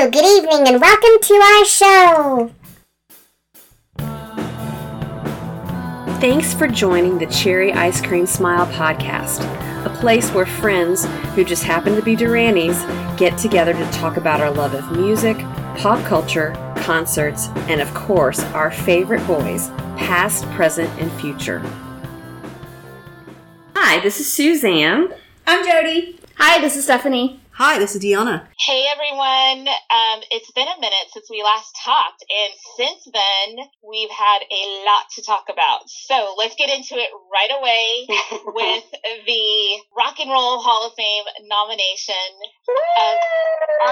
Hello, good evening, and welcome to our show. Thanks for joining the Cherry Ice Cream Smile podcast, a place where friends who just happen to be Duranys get together to talk about our love of music, pop culture, concerts, and of course, our favorite boys, past, present, and future. Hi, this is Suzanne. I'm Jody. Hi, this is Stephanie. Hi, this is Deanna. Hey everyone, um, it's been a minute since we last talked, and since then we've had a lot to talk about. So let's get into it right away with the Rock and Roll Hall of Fame nomination of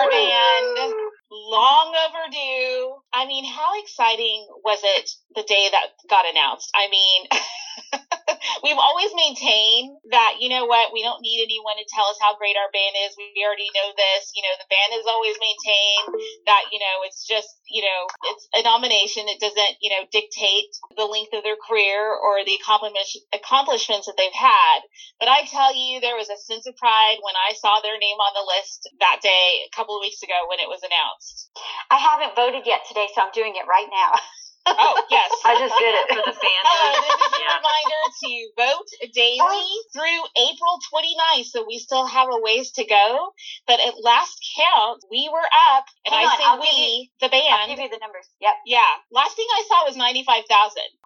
our band. Long overdue. I mean, how exciting was it the day that got announced? I mean, we've always maintained that, you know what, we don't need anyone to tell us how great our band is. We already know this. You know, the band has always maintained that, you know, it's just, you know, it's a nomination. It doesn't, you know, dictate the length of their career or the accomplishments that they've had. But I tell you, there was a sense of pride when I saw their name on the list that day a couple of weeks ago when it was announced. I haven't voted yet today, so I'm doing it right now. Oh, yes. I just did it for the fans. Hello, this is a yeah. reminder to vote daily oh. through April 29th. So we still have a ways to go. But at last count, we were up, and Hang I on, say I'll we, you, the band. I'll give you the numbers. Yep. Yeah. Last thing I saw was 95,000.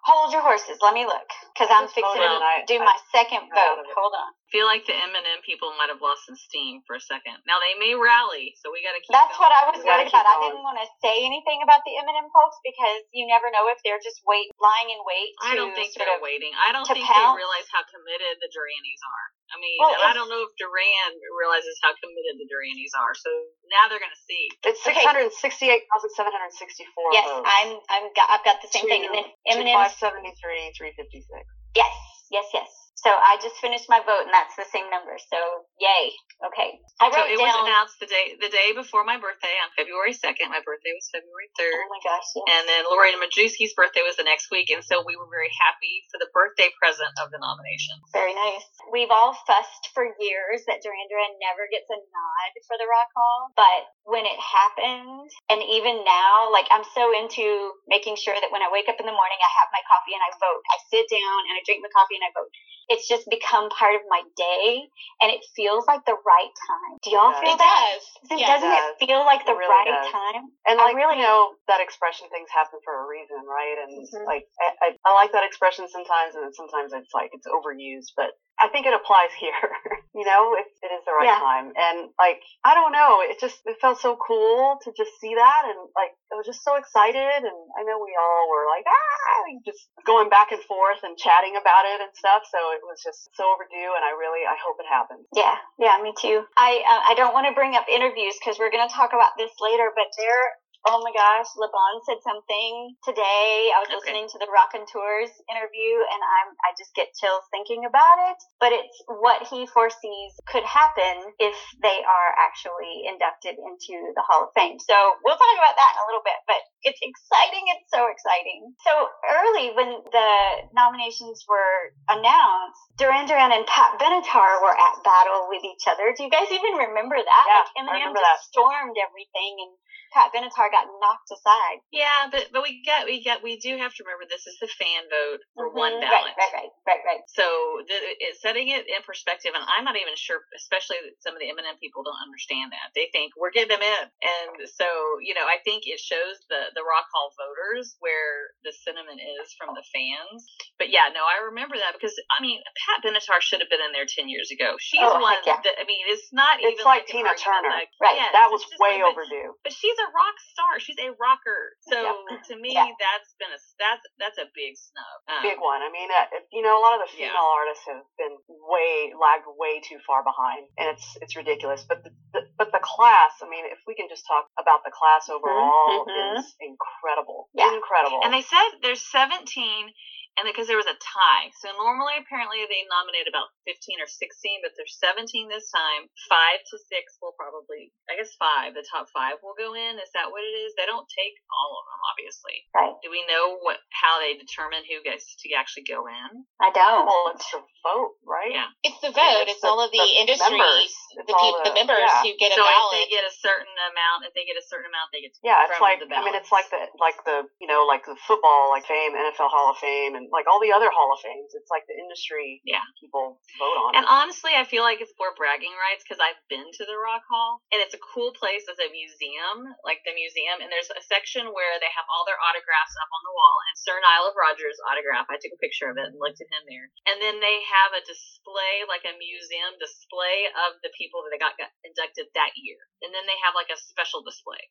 Hold your horses. Let me look. Because I'm fixing to do my I, second vote. Hold on feel like the Eminem people might have lost some steam for a second. Now they may rally, so we got to keep. That's going. what I was worried about. I didn't want to say anything about the Eminem folks because you never know if they're just wait, lying in wait. I don't think they're waiting. I don't think pounce. they realize how committed the Duranis are. I mean, well, I don't know if Duran realizes how committed the Duranis are. So now they're going to see. It's six hundred sixty-eight thousand seven hundred sixty-four. Yes, votes. I'm. I'm. Got, I've got the same two, thing. And then Eminem. Five seventy-three, three fifty-six. Yes. Yes. Yes. So I just finished my vote, and that's the same number. So yay. Okay. I wrote so it down, was announced the day the day before my birthday on February second. My birthday was February third. Oh my gosh. Yes. And then Lori Majewski's birthday was the next week, and so we were very happy for the birthday present of the nomination. Very nice. We've all fussed for years that Duran Duran never gets a nod for the Rock Hall, but when it happened, and even now, like I'm so into making sure that when I wake up in the morning, I have my coffee and I vote. I sit down and I drink my coffee and I vote it's just become part of my day and it feels like the right time. Do y'all feel it that? Does. Yeah, Doesn't it, does. it, feel like the really right does. time? And like, really, you know, that expression, things happen for a reason, right? And mm-hmm. like, I, I, I like that expression sometimes and sometimes it's like, it's overused, but I think it applies here. you know, it, it is the right yeah. time. And like, I don't know, it just, it felt so cool to just see that. And like, I was just so excited. And I know we all were like, ah, just going back and forth and chatting about it and stuff. So it was just so overdue. And I really, I hope it happens. Yeah. Yeah, me too. I, uh, I don't want to bring up interviews because we're going to talk about this later, but there Oh my gosh, LeBon said something today. I was okay. listening to the Rock and Tours interview and I'm I just get chills thinking about it. But it's what he foresees could happen if they are actually inducted into the Hall of Fame. So we'll talk about that in a little bit, but it's exciting. It's so exciting. So early when the nominations were announced, Duran Duran and Pat Benatar were at battle with each other. Do you guys even remember that? Yeah, like Eminem just that. stormed everything and Pat Benatar got knocked aside. Yeah, but but we get we get we do have to remember this is the fan vote for mm-hmm. one ballot. Right, right, right, right, right. So the, it, setting it in perspective, and I'm not even sure, especially some of the Eminem people don't understand that. They think we're getting them in, and so you know I think it shows the the Rock Hall voters where the sentiment is from the fans. But yeah, no, I remember that because I mean Pat Benatar should have been in there ten years ago. She's oh, one yeah. that I mean it's not it's even like, like Tina Turner, like, right? Yeah, that was way overdue. But she's a rock star. She's a rocker. So yep. to me, yeah. that's been a that's that's a big snub. Um, big one. I mean, uh, you know, a lot of the female yeah. artists have been way lagged way too far behind, and it's it's ridiculous. But the, the, but the class. I mean, if we can just talk about the class overall, mm-hmm. is incredible. Yeah. Incredible. And they said there's 17 and because there was a tie. So normally, apparently, they nominate about 15 or 16, but there's 17 this time. Five to six will probably, I guess, five. The top five will go in. Is that what it is? They don't take all of them, obviously. Right. Do we know what how they determine who gets to actually go in? I don't. Well, it's the vote, right? Yeah. It's the vote. It's, It's the- all of the, the industries, members. the, It's the the- members yeah. who get a so if ballot. they get a certain amount, if they get a certain amount, they get to Yeah, it's like the I mean, it's like the like the you know like the football like fame, NFL Hall of Fame, and like all the other Hall of Fames. It's like the industry Yeah. people vote on. And it. honestly, I feel like it's more bragging rights because I've been to the Rock Hall and it's a cool place as a museum, like the museum. And there's a section where they have all their autographs up on the wall. And Sir Nile of Rodgers autograph, I took a picture of it and looked at him there. And then they have a display, like a museum display of the people that got, got inducted that year. And then they have like a special display.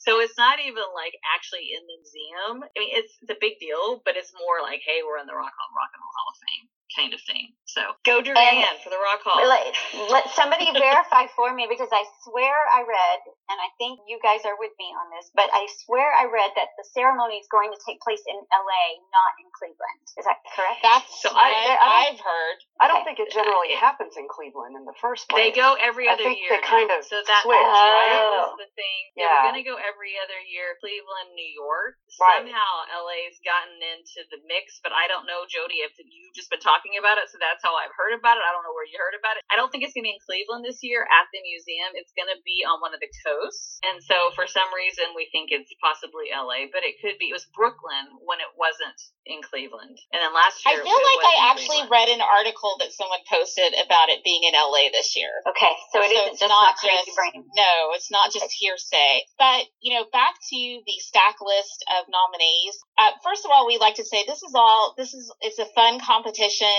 So it's not even like actually in the museum. I mean, it's, it's a big deal, but it's more like, hey, we're in the Rock Hall, Rock and Roll Hall of Fame kind of thing. So go Duran for the Rock Hall. Let, let somebody verify for me because I swear I read, and I think you guys are with me on this, but I swear I read that the ceremony is going to take place in LA, not in Cleveland. Is that correct? That's So what I, I, I've heard. I don't okay. think it generally Yeah. happens in Cleveland in the first place. They go every I other think year. they kind of so that switch, right? was the thing. They Yeah. were going to go every other year. Cleveland, New York. Right. Somehow LA's gotten into the mix, but I don't know, Jody, if you've just been talking about it, so that's how I've heard about it. I don't know where you heard about it. I don't think it's going to be in Cleveland this year at the museum. It's going to be on one of the coasts, and so for some reason we think it's possibly LA, but it could be. It was Brooklyn when it wasn't in Cleveland, and then last year, I feel like I actually Cleveland. read an article that someone posted about it being in LA this year. Okay, so it So isn't just not crazy just- brain. No, it's not just hearsay. But, you know, back to the stack list of nominees. Uh, first of all, we like to say this is all, this is, it's a fun competition.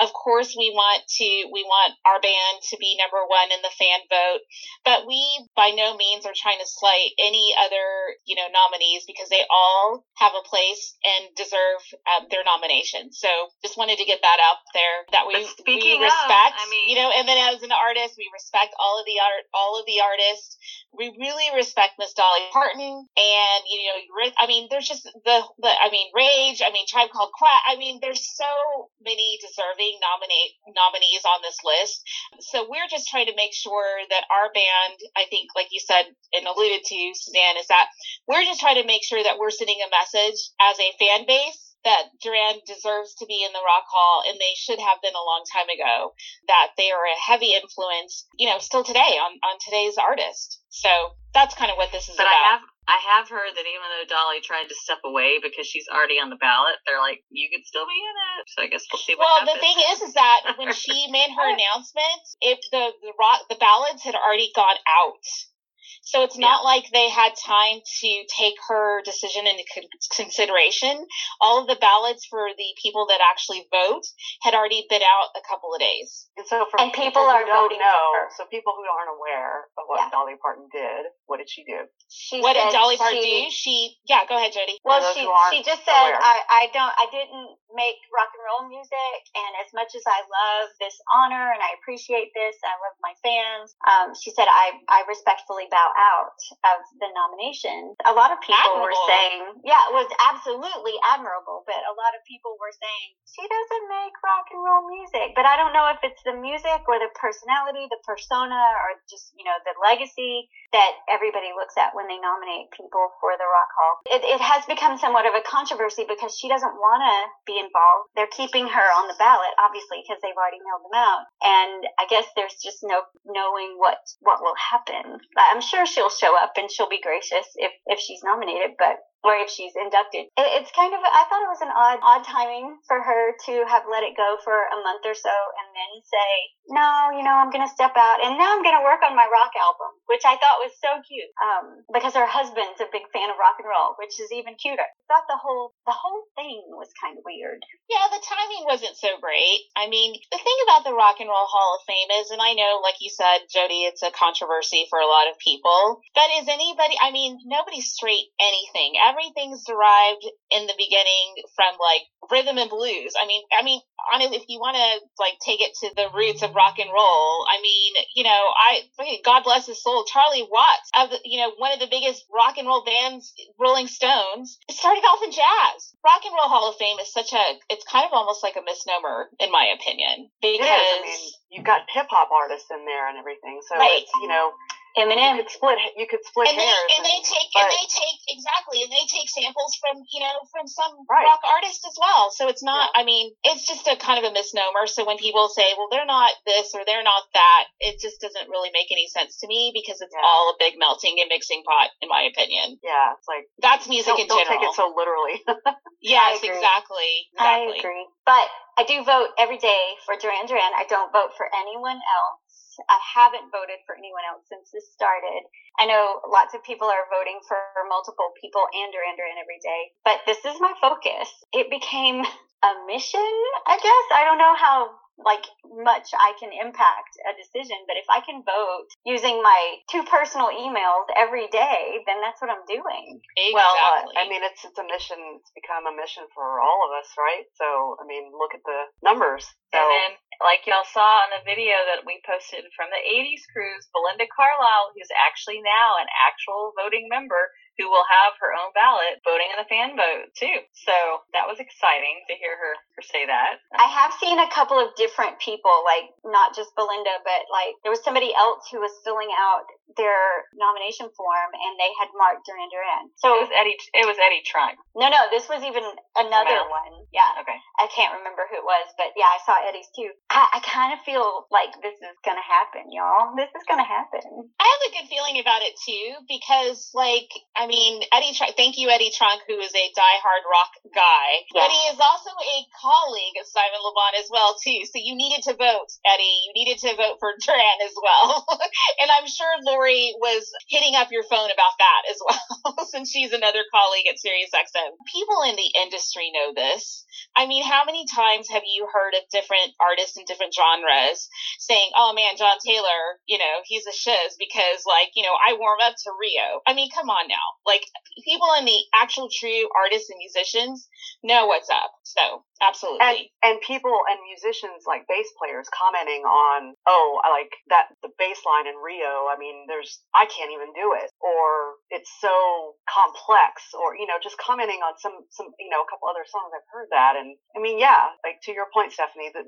Of course, we want to, we want our band to be number one in the fan vote, but we by no means are trying to slight any other, you know, nominees because they all have a place and deserve um, their nomination. So just wanted to get that out there that we, we of, respect, I mean- you know, and then as an artist, we respect all of the art, all of the artists. We really respect Miss Dolly Parton, and you know, I mean, there's just the, the, I mean, Rage, I mean, Tribe Called Quest. I mean, there's so many deserving nominate nominees on this list. So we're just trying to make sure that our band, I think, like you said and alluded to, Suzanne, is that we're just trying to make sure that we're sending a message as a fan base that Duran deserves to be in the Rock Hall, and they should have been a long time ago. That they are a heavy influence, you know, still today on on today's artist. So that's kind of what this is But about. I have I have heard that even though Dolly tried to step away because she's already on the ballot, they're like, you could still be in it. So I guess we'll see what well, happens. the thing is, is that when she made her announcement, if the the rock the ballots had already gone out. So it's not like they had time to take her decision into con- consideration. All of the ballots for the people that actually vote had already been out a couple of days. And so for And people who are don't voting for know, her. so people who aren't aware of what Yeah. Dolly Parton did, what did she do? She what did Dolly Parton she- do? She, yeah, go ahead, Jody. Well, she she just said aware. I, I don't I didn't make rock and roll music, and as much as I love this honor and I appreciate this, I love my fans. Um, she said I I respectfully bow out of the nomination. A lot of people were saying, yeah, it was absolutely admirable, but a lot of people were saying she doesn't make rock and roll music. But I don't know if it's the music or the personality, the persona, or just you know the legacy that everybody looks at when they nominate people for the Rock Hall. It, it has become somewhat of a controversy because she doesn't want to be involved. They're keeping her on the ballot, obviously, because they've already mailed them out. And I guess there's just no knowing what what will happen. I'm sure she'll show up and she'll be gracious if if she's nominated, but or if she's inducted. It, it's kind of I thought it was an odd odd timing for her to have let it go for a month or so and then say, no, you know, I'm gonna step out and now I'm gonna work on my rock album, which I thought was so cute. Um, because her husband's a big fan of rock and roll, which is even cuter. I thought the whole the whole thing was kind of weird. Yeah, the timing wasn't so great. I mean, the thing about the Rock and Roll Hall of Fame is, and I know, like you said, Jody, it's a controversy for a lot of people, but is anybody, I mean, nobody's straight anything. Everything's derived in the beginning from like rhythm and blues. I mean, I mean, honestly, if you want to like take it to the roots of rock and roll, I mean, you know, I God bless his soul, Charlie Watts of the, you know one of the biggest rock and roll bands, Rolling Stones, started off in jazz. Rock and Roll Hall of Fame is such a it's kind of almost like a misnomer in my opinion because I mean, you've got hip hop artists in there and everything, so right. it's you know Eminem. You could split. You could split and hairs. They, and, and they take but, and they take exactly, and they take samples from you know from some right. rock artist as well. So it's not. Yeah. I mean, it's just a kind of a misnomer. So when people say, "Well, they're not this or they're not that," it just doesn't really make any sense to me because it's yeah. all a big melting and mixing pot, in my opinion. Yeah, it's like that's music in don't general. Don't take it so literally. yes, exactly. Exactly. I agree. But I do vote every day for Duran Duran. I don't vote for anyone else. I haven't voted for anyone else since this started. I know lots of people are voting for multiple people and Duran Duran every day, but this is my focus. It became a mission, I guess. I don't know how like much I can impact a decision. But if I can vote using my two personal emails every day, then that's what I'm doing. Exactly. Well, uh, I mean, it's it's a mission. It's become a mission for all of us, right? So, I mean, look at the numbers. So, and then, like y'all saw in the video that we posted from the 80s cruise, Belinda Carlisle, who's actually now an actual voting member, who will have her own ballot voting in the fan vote too. So that was exciting to hear her, her say that. I have seen a couple of different people, like not just Belinda, but like there was somebody else who was filling out their nomination form and they had marked Duran Duran. So it was Eddie. It was Eddie Trunk. No, no, this was even another one. Yeah. Okay. I can't remember who it was, but yeah, I saw Eddie's too. I, I kind of feel like this is gonna happen, y'all. This is gonna happen. I have a good feeling about it too because, like, I mean, Eddie. Trunk, thank you, Eddie Trunk, who is a diehard rock guy, yeah. but he is also a colleague of Simon Le Bon as well too. So you needed to vote, Eddie. You needed to vote for Duran as well, and I'm sure Lori was hitting up your phone about that as well, since she's another colleague at SiriusXM. People in the industry know this. I mean, how many times have you heard of different artists in different genres saying, "Oh man, John Taylor, you know, he's a shiz because, like, you know, I warm up to Rio." I mean, come on now. Like, people in the actual true artists and musicians know what's up. So, absolutely. And, and people and musicians like bass players commenting on, "Oh, I like that the bass line in Rio. I mean, there's I can't even do it, or it's so complex, or you know, just commenting on some some you know a couple other songs. I've heard that, and I mean, yeah, like to your point, Stephanie, the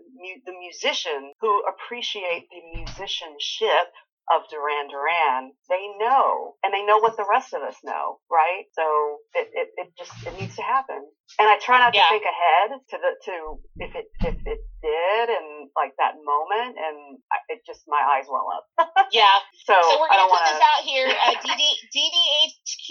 the musician who appreciate the musicianship of Duran Duran, they know, and they know what the rest of us know, right? So it, it, it just it needs to happen. And I try not yeah. to think ahead to the to if it if it did and like that moment, and it just my eyes well up. yeah. So, so we're gonna put wanna... this out here. Uh, DD, DDHQ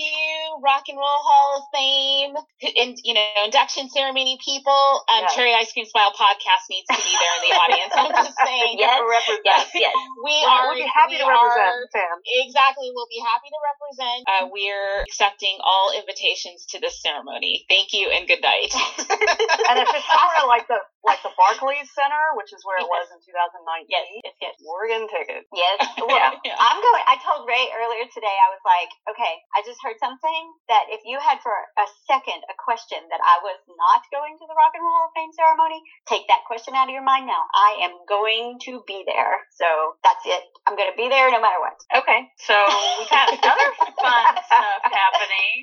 Rock and Roll Hall of Fame, and you know induction ceremony people. Um, yes. Cherry Ice Cream Smile podcast needs to be there in the audience. I'm just saying. yes, yes, yes. We well, are. We'll be happy we to represent, Sam. Exactly. We'll be happy to represent. Uh, we're accepting all invitations to this ceremony. Thank you and good night. and if it's somewhere like the like the Barclays Center, which is where it was in 2019, yes, yes, yes. we're getting tickets. Yes. Well, yeah, yeah. I'm going. I told Ray earlier today. I was like, okay, I just heard something that if you had for a second a question that I was not going to the Rock and Roll Hall of Fame ceremony, take that question out of your mind now. I am going to be there. So that's it. I'm going to be there no matter what. Okay. So we've got other fun stuff happening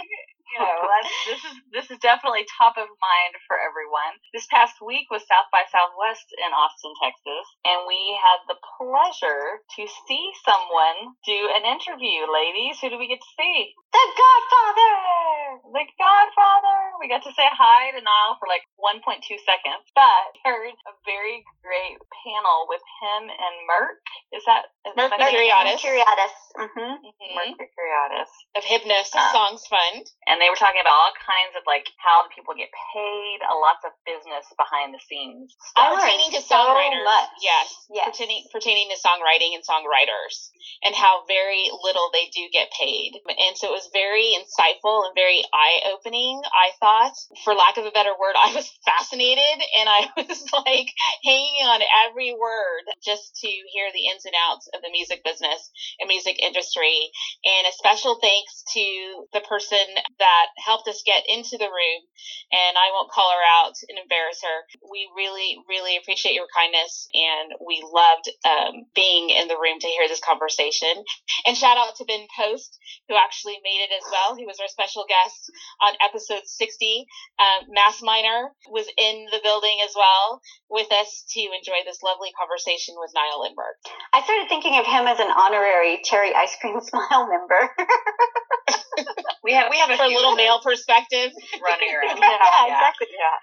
you know, this is this is definitely top of mind for everyone. This past week was South by Southwest in Austin, Texas, and we had the pleasure to see someone do an interview. Ladies, who do we get to see? The Godfather. The Godfather. We got to say hi to Nile for like 1.2 seconds, but heard a very great panel with him and Merck. Is that is Merck Mercuriadis? Mercuriadis. Mm-hmm. mm-hmm. Mercuriadis of Hipgnosis um, Songs Fund, and they were talking about all kinds of like how the people get paid, a lots of business behind the scenes. Stuff. Pertaining to songwriters. much. Yes. yes. Pertaining pertaining to songwriting and songwriters and how very little they do get paid. And so it was very insightful and very eye opening, I thought. For lack of a better word, I was fascinated and I was like hanging on every word just to hear the ins and outs of the music business and music industry. And a special thanks to the person that helped us get into the room, and I won't call her out and embarrass her. We really, really appreciate your kindness, and we loved um, being in the room to hear this conversation. And shout out to Ben Post, who actually made it as well. He was our special guest on episode 60. Um, Mass Miner was in the building as well with us to enjoy this lovely conversation with Nile Lindberg. I started thinking of him as an honorary Cherry Ice Cream Smile member. we have we have a For little male perspective. running around. yeah, Yeah. exactly. Yeah.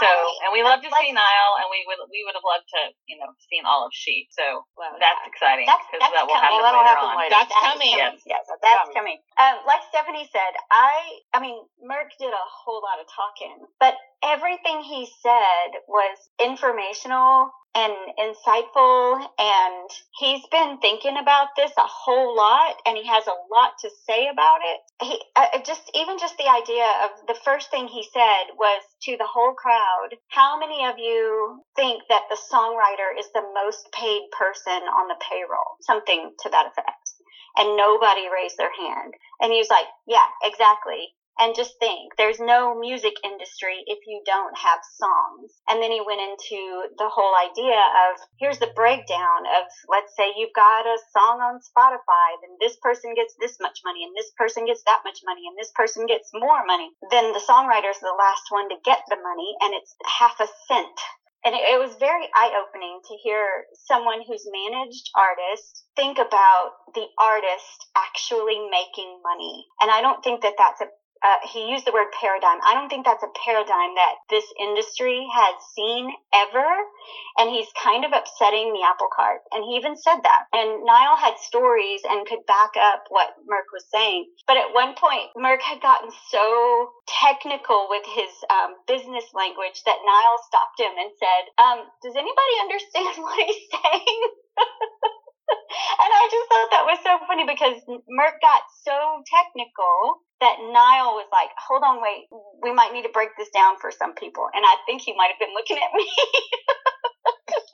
So, I- and we love to like- see Nile, and we would we would have loved to, you know, seen all of She. So Well, that's yeah. exciting because that will happen, Well, later happen on. later. That's That's coming. coming. Yes. Yes, that's Coming. coming. Um, like Stephanie said, I, I mean, Merck did a whole lot of talking, but everything he said was informational and insightful, and he's been thinking about this a whole lot, and he has a lot to say about it. He I, I just, even just the idea of the first thing he said was to the whole crowd, how many of you think that the songwriter is the most paid person on the payroll? Something to that effect and nobody raised their hand. And he was like, yeah, exactly. And just think, there's no music industry if you don't have songs. And then he went into the whole idea of here's the breakdown of let's say you've got a song on Spotify, then this person gets this much money, and this person gets that much money, and this person gets more money. Then the songwriter's the last one to get the money, and it's half a cent and it, was very eye opening to hear someone who's managed artists think about the artist actually making money. And I don't think that that's a uh, he used the word paradigm. I don't think that's a paradigm that this industry has seen ever. And he's kind of upsetting the apple cart. And he even said that. And Nile had stories and could back up what Merck was saying. But at one point, Merck had gotten so technical with his um, business language that Nile stopped him and said, um, Does anybody understand what he's saying? and I just thought that was so funny because Merck got so technical that Nile was like, hold on, wait, we might need to break this down for some people. And I think he might have been looking at me.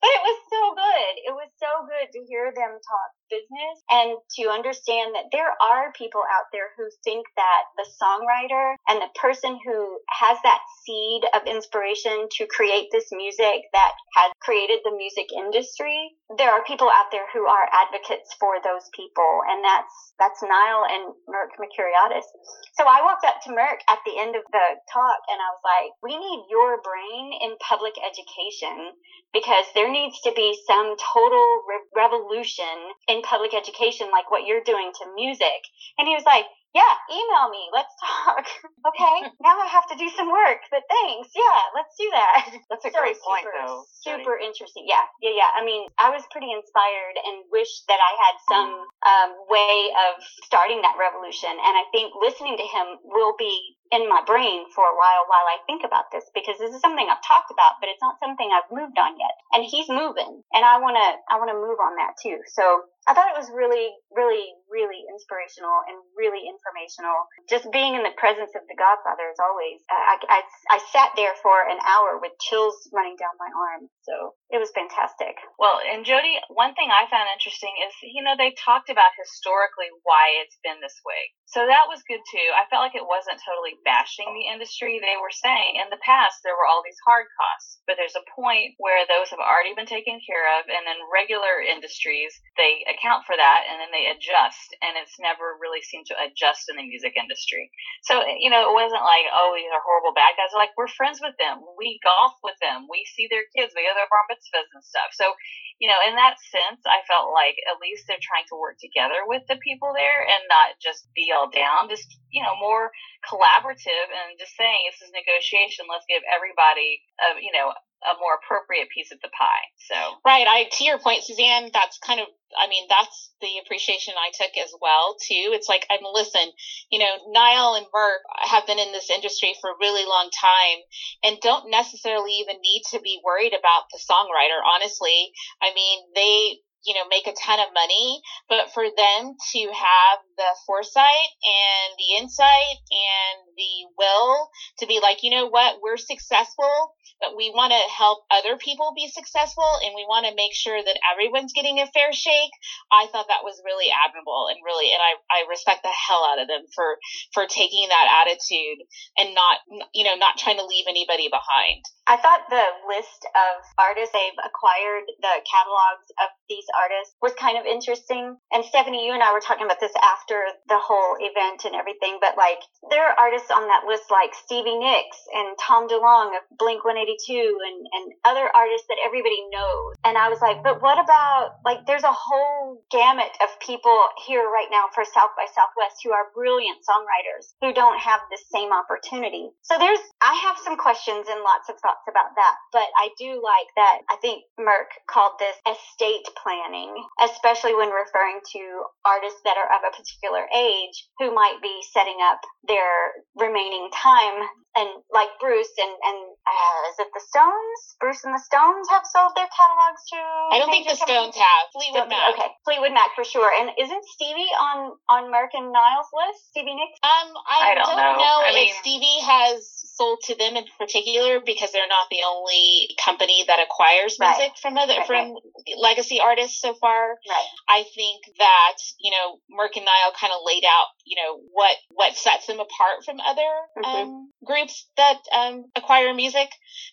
but it was so good. It was so good to hear them talk business and to understand that there are people out there who think that the songwriter and the person who has that seed of inspiration to create this music that has created the music industry, there are people out there who are advocates for those people. And that's, that's Nile and Merck Mercuriadis. So I walked up to Merck at the end of the talk and I was like, we need your brain in public education because there needs to be some total re- revolution in public education like what you're doing to music. And he was like, yeah, email me. Let's talk. okay. now I have to do some work, but thanks. Yeah, let's do that. That's a So great point, super, though. Super interesting. Yeah, yeah, yeah. I mean, I was pretty inspired and wish that I had some um, way of starting that revolution. And I think listening to him will be in my brain for a while while I think about this because this is something I've talked about, but it's not something I've moved on yet. And he's moving, and I wanna I wanna move on that too. So I thought it was really, really, really inspirational and really informational. Just being in the presence of the Godfather is always. I, I, I sat there for an hour with chills running down my arm. So it was fantastic. Well, and Jody, one thing I found interesting is, you know, they talked about historically why it's been this way. So that was good too. I felt like it wasn't totally bashing the industry. They were saying in the past there were all these hard costs, but there's a point where those have already been taken care of, and then regular industries, they account for that and then they adjust, and it's never really seemed to adjust in the music industry. So, you know, it wasn't like, oh, these are horrible bad guys. Like, we're friends with them. We golf with them. We see their kids. We go to their bar mitzvahs and stuff. So, you know, in that sense, I felt like at least they're trying to work together with the people there and not just be all down, just, you know, more collaborative and just saying this is negotiation. Let's give everybody, a, you know, a more appropriate piece of the pie. So, Right. I to your point, Suzanne, that's kind of I mean, that's the appreciation I took as well too. It's like I'm listen, you know, Nile and Merck have been in this industry for a really long time and don't necessarily even need to be worried about the songwriter, honestly. I mean, they you know, make a ton of money, but for them to have the foresight and the insight and the will to be like, you know what, we're successful, but we want to help other people be successful and we want to make sure that everyone's getting a fair shake. I thought that was really admirable and really, and I, I respect the hell out of them for, for taking that attitude and not, you know, not trying to leave anybody behind. I thought the list of artists they've acquired, the catalogs of these artists was kind of interesting. And Stephanie, you and I were talking about this after the whole event and everything, but like there are artists on that list like Stevie Nicks and Tom DeLonge of Blink 182 and, and other artists that everybody knows. And I was like, but what about like there's a whole gamut of people here right now for South by Southwest who are brilliant songwriters who don't have the same opportunity. So there's I have some questions and lots of thoughts about that, but I do like that I think Merck called this estate planning, especially when referring to artists that are of a particular age who might be setting up their remaining time and like Bruce and and uh, is it the Stones? Bruce and the Stones have sold their catalogs to. I don't think the Stones have. Fleetwood Mac. Okay, Fleetwood Mac for sure. And isn't Stevie on on and Niles' list? Stevie Nicks. Um, I, I don't don't, know. know, I if mean- Stevie has sold to them in particular because they're not the only company that acquires Right. music from other Right, from legacy artists so far. Right. I think that you know Merck and Nile kind of laid out you know what what sets them apart from other Mhm. um, groups that um, acquire music.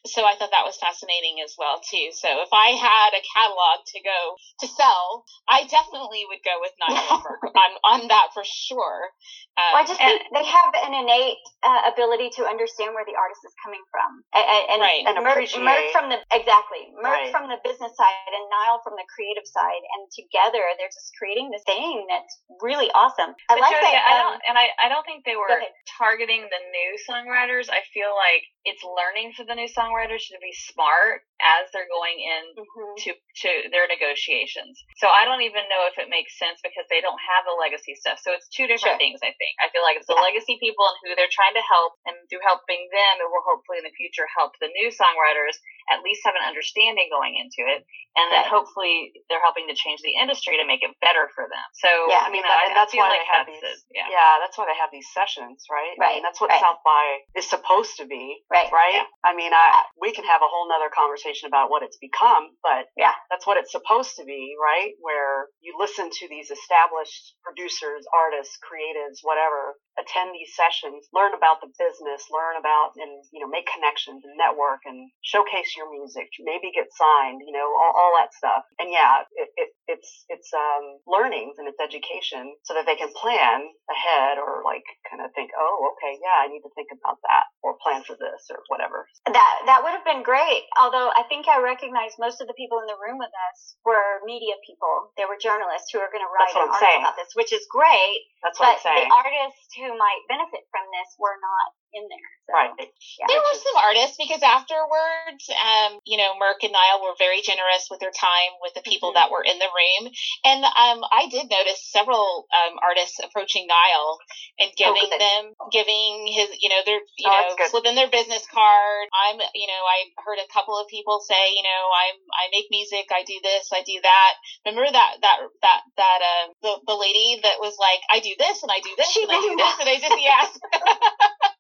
So I thought that was fascinating as well too. So if I had a catalog to go to sell, I definitely would go with Nile on on that for sure. Um, Well, I just and- think they have an innate uh, ability to understand where the artist is coming from, and, and, Right. and Merck, from the exactly Merck Right. from the business side and Nile from the creative side, and together they're just creating this thing that's really awesome. I But like that. I um, don't, and I, I don't think they were targeting the new songwriters. I feel like it's learning for the new songwriters to be smart as they're going in mhm. to to their negotiations. So I don't even know if it makes sense because they don't have the legacy stuff. So it's two different Sure. things. I think I feel like it's the Yeah. legacy people and who they're trying to help, and through helping them, it will hopefully in the future help the new songwriters at least have an understanding going into it, and then Right. hopefully they're helping to change the industry to make it better for them. So Yeah. I mean, that- and that's feel why like they have that's these. it. Yeah. Yeah, that's why they have these sessions, right? I Right, mean, that's what right. South by is supposed to be, Right. right? Yeah. I mean, I we can have a whole nother conversation about what it's become, but Yeah. that's what it's supposed to be, right? Where you listen to these established producers, artists, creatives, whatever, attend these sessions, learn about the business, learn about and you know make connections and network and showcase your music, maybe get signed, you know, all, all that stuff. And yeah, it, it it's it's um learnings and it's education so that they can plan ahead or like kind of think, oh, okay, yeah, I need to think about that or plan for this or whatever. That that would have been great. Although I think I recognize most of the people in the room with us were media people. They were journalists who are going to write an article saying. about this, which is great. That's what But I'm saying. the artists who might benefit from this were not in there. So, right. Yeah. There were some artists because afterwards, um, you know, Merck and Nile were very generous with their time with the people Mhm. that were in the room, and um, I did notice several um, artists approaching Nile and giving good. them, giving his, you know, their, you Oh, know, slipping their business card. I'm, you know, I heard a couple of people say, you know, I'm, I make music, I do this, I do that. Remember that that that that um, the the lady that was like, I do this and I do this She and I do this and I just yes.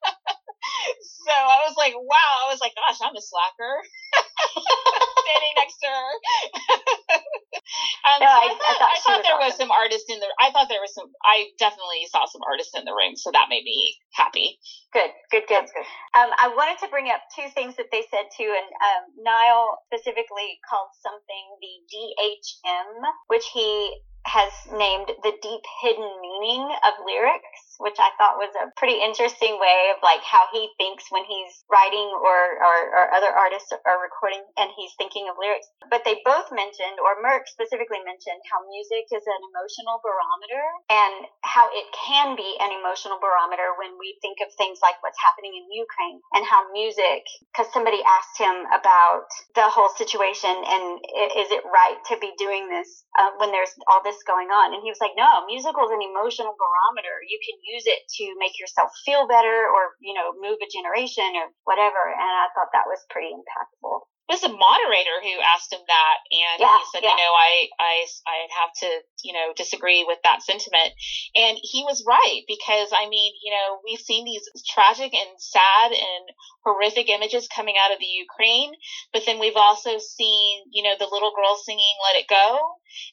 so I was like, wow. I was like, gosh, I'm a slacker. Standing next to her. um, No, so I- I, I thought, I thought was there was some artists in the. I thought there was some. I definitely saw some artists in the room, so that made me happy. Good, good, good. Good. Um, I wanted to bring up two things that they said too, and um, Nile specifically called something the DHM, which he has named the deep hidden meaning of lyrics, which I thought was a pretty interesting way of like how he thinks when he's writing or, or, or other artists are recording and he's thinking of lyrics. But they both mentioned, or Merck specifically mentioned, how music is an emotional barometer and how it can be an emotional barometer when we think of things like what's happening in Ukraine and how music, because somebody asked him about the whole situation and is it right to be doing this uh, when there's all this going on? And he was like, no, musical is an emotional barometer. You can use it to make yourself feel better or, you know, move a generation or whatever. And I thought that was pretty impactful. Was a moderator who asked him that, and Yeah, he said, yeah. you know, I, I, I have to, you know, disagree with that sentiment. And he was right because, I mean, you know, we've seen these tragic and sad and horrific images coming out of the Ukraine, but then we've also seen, you know, the little girl singing "Let It Go,"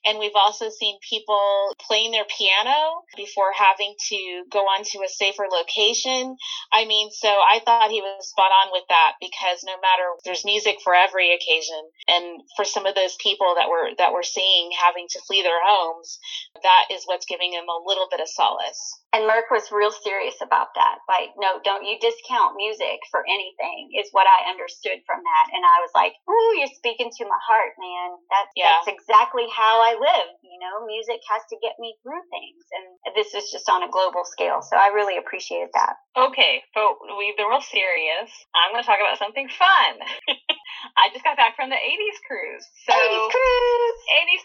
and we've also seen people playing their piano before having to go on to a safer location. I mean, so I thought he was spot on with that because no matter there's music for every occasion, and for some of those people that were that we're seeing having to flee their homes, that is what's giving them a little bit of solace. And Merck was real serious about that. Like, no, don't you discount music for anything, is what I understood from that. And I was like, ooh, you're speaking to my heart, man. That's, Yeah. that's exactly how I live. You know, music has to get me through things. And this is just on a global scale. So I really appreciated that. Okay, but we've been real serious. I'm going to talk about something fun. I just got back from the 80s cruise. So 80s cruise!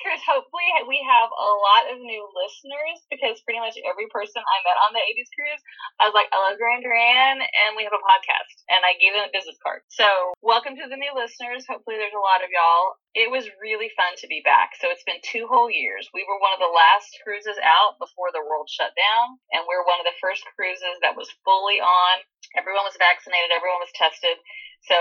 80s cruise. Hopefully, we have a lot of new listeners because pretty much every person I met on the 80s cruise, I was like, I love Duran Duran, and we have a podcast. And I gave them a business card. So, welcome to the new listeners. Hopefully, there's a lot of y'all. It was really fun to be back. So, it's been two whole years. We were one of the last cruises out before the world shut down, and we are one of the first cruises that was fully on. Everyone was vaccinated, everyone was tested. So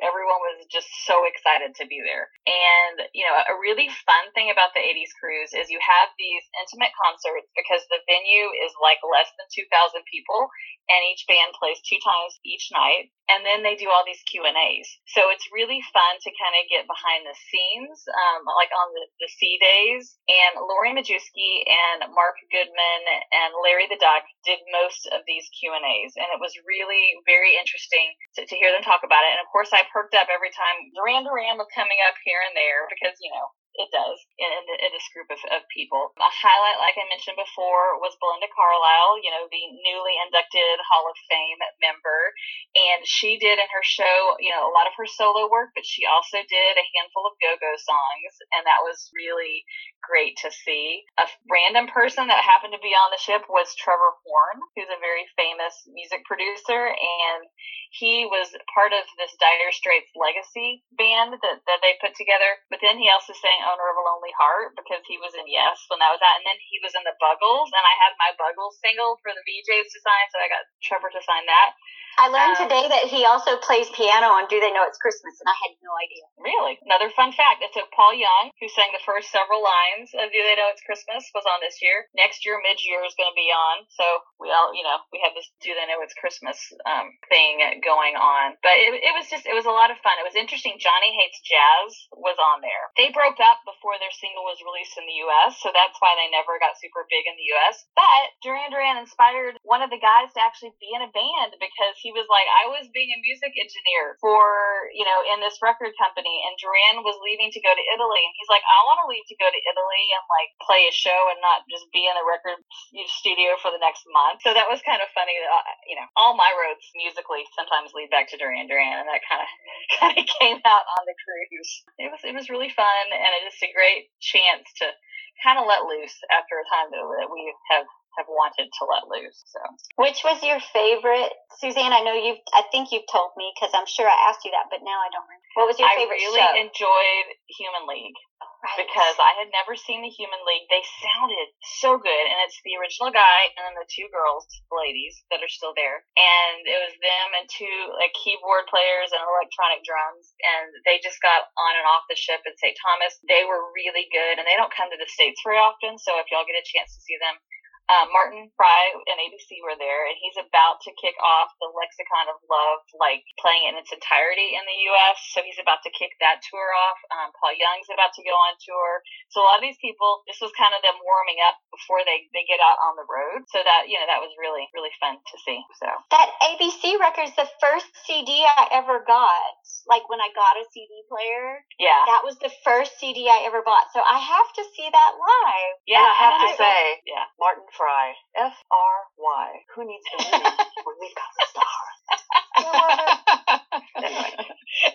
everyone was just so excited to be there. And, you know, a really fun thing about the 80s cruise is you have these intimate concerts because the venue is like less than 2,000 people and each band plays two times each night. And then they do all these Q and A's. So it's really fun to kind of get behind the scenes, um, like on the, the sea days. And Lori Majewski and Mark Goodman and Larry the Duck did most of these Q and A's. And it was really very interesting to, to hear them talk about it. And of course, I perked up every time Duran Duran was coming up here and there because, you know, it does in, in, this group of, of people. A highlight, like I mentioned before, was Belinda Carlisle, you know, the newly inducted Hall of Fame member. And she did in her show, you know, a lot of her solo work, but she also did a handful of go-go songs. And that was really great to see. A random person that happened to be on the ship was Trevor Horn, who's a very famous music producer. And he was part of this Dire Straits legacy band that, that they put together. But then he also sang Owner of a Lonely Heart because he was in Yes when that was out. And then he was in the Buggles, and I had my Buggles single for the VJs to sign, so I got Trevor to sign that. I learned Um, today that he also plays piano on Do They Know It's Christmas, and I had no idea. Really? Another fun fact. It's so Paul Young, who sang the first several lines of Do They Know It's Christmas, was on this year. Next year, Midge Ure, is going to be on. So we all, you know, we have this Do They Know It's Christmas um, thing going on. But it, it was just, it was a lot of fun. It was interesting. Johnny Hates Jazz was on there. They broke up before their single was released in the U.S., so that's why they never got super big in the U.S. But Duran Duran inspired one of the guys to actually be in a band because he was like, I was being a music engineer for, you know, in this record company, and Duran was leaving to go to Italy, and he's like, I want to leave to go to Italy and like play a show and not just be in a record studio for the next month. So that was kind of funny. That, uh, you know, all my roads musically sometimes lead back to Duran Duran, and that kind of kind of came out on the cruise. It was it was really fun, and it just a great chance to kind of let loose after a time that that we have have wanted to let loose. So Which was your favorite, Suzanne? I know you've, I think you've told me because I'm sure I asked you that, but now I don't remember. What was your I favorite I really show? enjoyed Human League. Right. because I had never seen the Human League. They sounded so good, and it's the original guy and then the two girls, ladies that are still there, and it was them and two like keyboard players and electronic drums, and they just got on and off the ship in St. Thomas. They were really good, and they don't come to the states very often, so if y'all get a chance to see them. Uh, Martin Fry and ABC were there, and he's about to kick off the Lexicon of Love, like playing it in its entirety in the U.S. So he's about to kick that tour off. Um, Paul Young's about to go on tour. So a lot of these people, this was kind of them warming up before they they get out on the road. So that you know that was really really fun to see. So that ABC record's the first CD I ever got. Like when I got a CD player, yeah, that was the first CD I ever bought. So I have to see that live. yeah. I have to say, yeah. Martin Fry, F R Y. Who needs the movie when we've got the star? Anyway.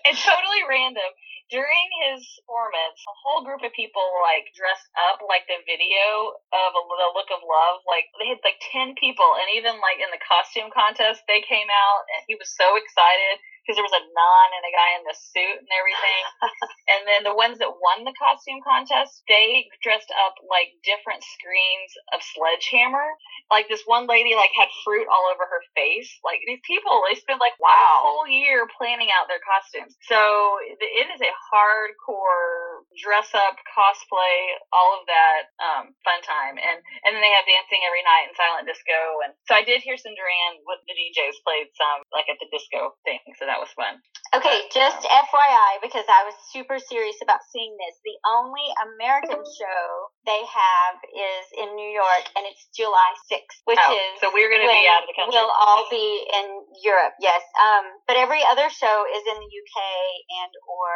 and totally random. During his performance, a whole group of people like dressed up like the video of a, the look of love. Like they had like ten people, and even like in the costume contest, they came out, and he was so excited. Because there was a nun and a guy in the suit and everything. and then the ones that won the costume contest, they dressed up like different screens of Sledgehammer. Like this one lady like had fruit all over her face. Like these people, they spend like wow. a whole year planning out their costumes. So it is a hardcore dress up cosplay, all of that um, fun time. And and then they have dancing every night and silent disco. And so I did hear some Duran with the DJs played some like at the disco thing. So that was fun. Okay, just um, FYI, because I was super serious about seeing this. The only American show they have is in New York, and it's July 6th, which oh, is so we're going to be out of the country. We'll all be in Europe, yes. Um, but every other show is in the UK and or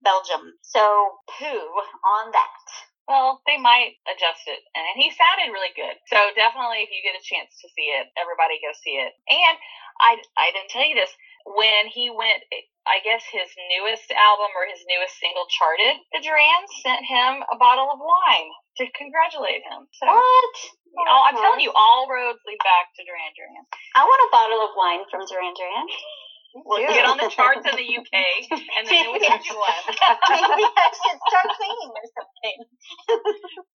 Belgium. So poo on that. Well, they might adjust it. And he sounded really good. So definitely if you get a chance to see it, everybody go see it. And I I didn't tell you this. When he went I guess his newest album or his newest single charted, the Duran sent him a bottle of wine to congratulate him. So What? Oh, I'm telling uh-huh. you, all roads lead back to Duran Duran. I want a bottle of wine from Duran Duran. We'll get on the charts in the UK, and then we'll get you one. Maybe I should start singing or something.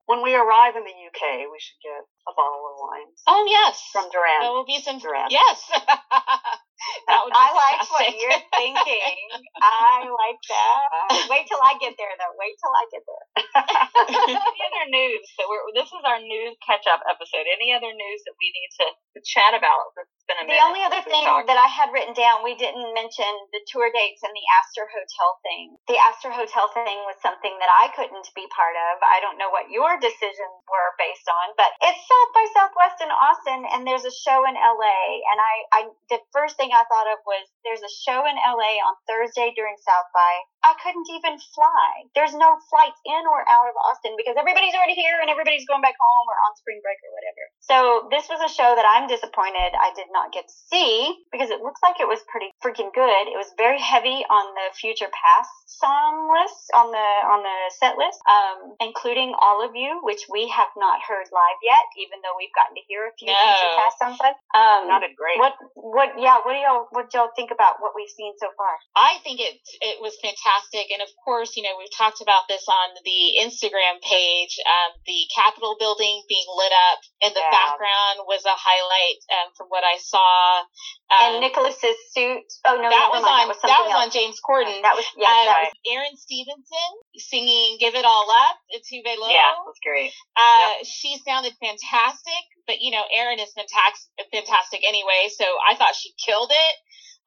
when we arrive in the UK, we should get a bottle of wine. Oh yes, from Duran. There will be some Duran. Yes. that would I like what you're thinking. I like that. Wait till I get there, though. Wait till I get there. Any other news that we're? This is our news catch-up episode. Any other news that we need to, chat about? That's been a the only other thing that I had written down, we didn't mention the tour dates and the Astor Hotel thing. The Astor Hotel thing was something that I couldn't be part of. I don't know what your decisions were based on, but it's South by Southwest in Austin, and there's a show in LA. And I, I the first thing I thought of was there's a show in LA on Thursday during South by. I couldn't even fly. There's no flights in or out of Austin because everybody's already here and everybody's going back home or on spring break or whatever. So this was a show that I'm disappointed I did not get to see because it looks like it was pretty freaking good. It was very heavy on the future past song list on the on the set list, um, including all of you, which we have not heard live yet, even though we've gotten to hear a few no. future past songs live. Um, Sounded great. What what yeah? What do y'all what y'all think about what we've seen so far? I think it it was fantastic, and of course, you know we've talked about this on the Instagram page. Um, the Capitol building being lit up in the yeah. background was a highlight um, from what I saw. Um, and Nicholas's suit. Oh no, that was on that was, that was on James Corden. That was yeah. Um, that was Erin Stevenson singing "Give It All Up." It's Tove Lo. Yeah, that's great. Uh, yep. She sounded fantastic, but you know, Erin is fantastic, fantastic anyway. So I thought she killed it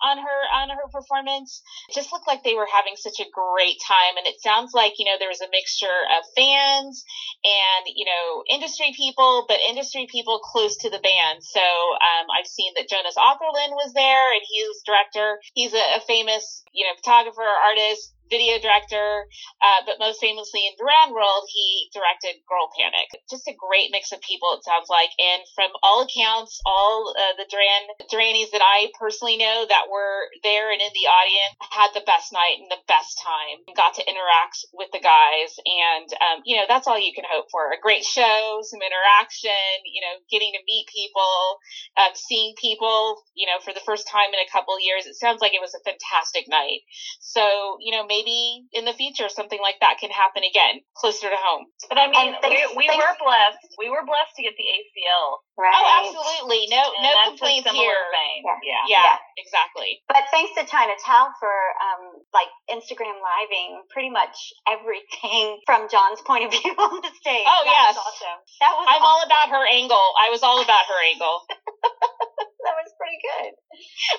on her on her performance. It just looked like they were having such a great time and it sounds like, you know, there was a mixture of fans and, you know, industry people, but industry people close to the band. So um, I've seen that Jonas Åkerlund was there and he was director. He's a, a famous, you know, photographer, artist, video director, uh, but most famously in Duran World, he directed Girl Panic. Just a great mix of people, it sounds like. And from all accounts, all uh, the Duran Duranis that I personally know that were there and in the audience had the best night and the best time. Got to interact with the guys, and um, you know that's all you can hope for. A great show, some interaction, you know, getting to meet people, um, seeing people, you know, for the first time in a couple years. It sounds like it was a fantastic night. So you know, maybe maybe in the future something like that can happen again, closer to home. But I mean, thanks, we, we were blessed. We were blessed to get the ACL. Right. Oh, absolutely. No, and no complaints here. Vein. Yeah. Yeah. yeah. yeah, exactly. But thanks to Chinatown for um, like Instagram living pretty much everything from John's point of view on the stage. Oh that yes, was awesome. That was. I'm awesome. all about her angle. I was all about her angle. that was pretty good.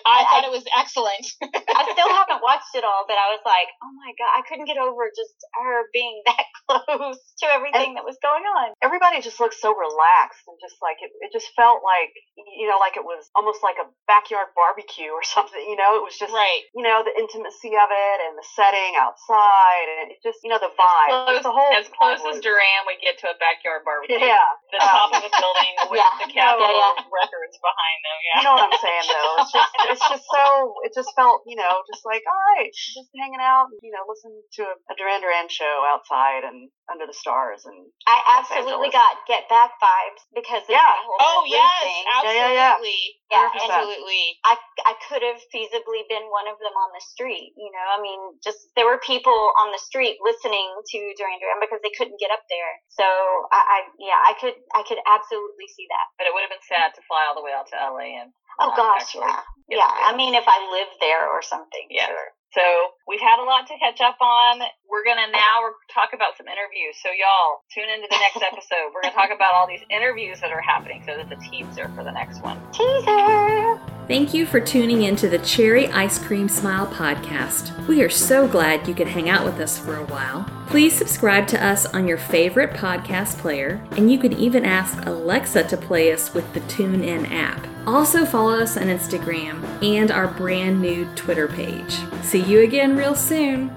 I, I thought it was excellent. I still haven't watched it all, but I was like, oh my god, I couldn't get over just her being that close to everything and that was going on. Everybody just looked so relaxed and just like it, it just felt like you know, like it was almost like a backyard barbecue or something. You know, it was just right. You know, the intimacy of it and the setting outside and it just you know the vibe. As close, the whole as close as Duran we get to a backyard barbecue. Yeah, the top of the building with yeah. the Capitol yeah, yeah. records behind them. Yeah. You know what I'm saying, though. It's just, it's just so. It just felt, you know, just like, all right. Just hanging out, you know, listening to a, a Duran Duran show outside and under the stars. And I absolutely got Get Back vibes because Yeah. Oh yes, absolutely. Yeah, yeah, Yeah, 100%. absolutely. I I could have feasibly been one of them on the street. You know, I mean, just there were people on the street listening to Duran Duran because they couldn't get up there. So I, I yeah, I could I could absolutely see that. But it would have been sad to fly all the way out to LA and Oh um, gosh, actually yeah, get yeah. I mean, if I lived there or something, Yeah. sure. So we've had a lot to catch up on. We're gonna now talk about some interviews. So y'all tune into the next episode. We're gonna talk about all these interviews that are happening. So that's a teaser for the next one. Teaser. Thank you for tuning into the Cherry Ice Cream Smile podcast. We are so glad you could hang out with us for a while. Please subscribe to us on your favorite podcast player, and you can even ask Alexa to play us with the TuneIn app. Also, follow us on Instagram and our brand new Twitter page. See you again real soon.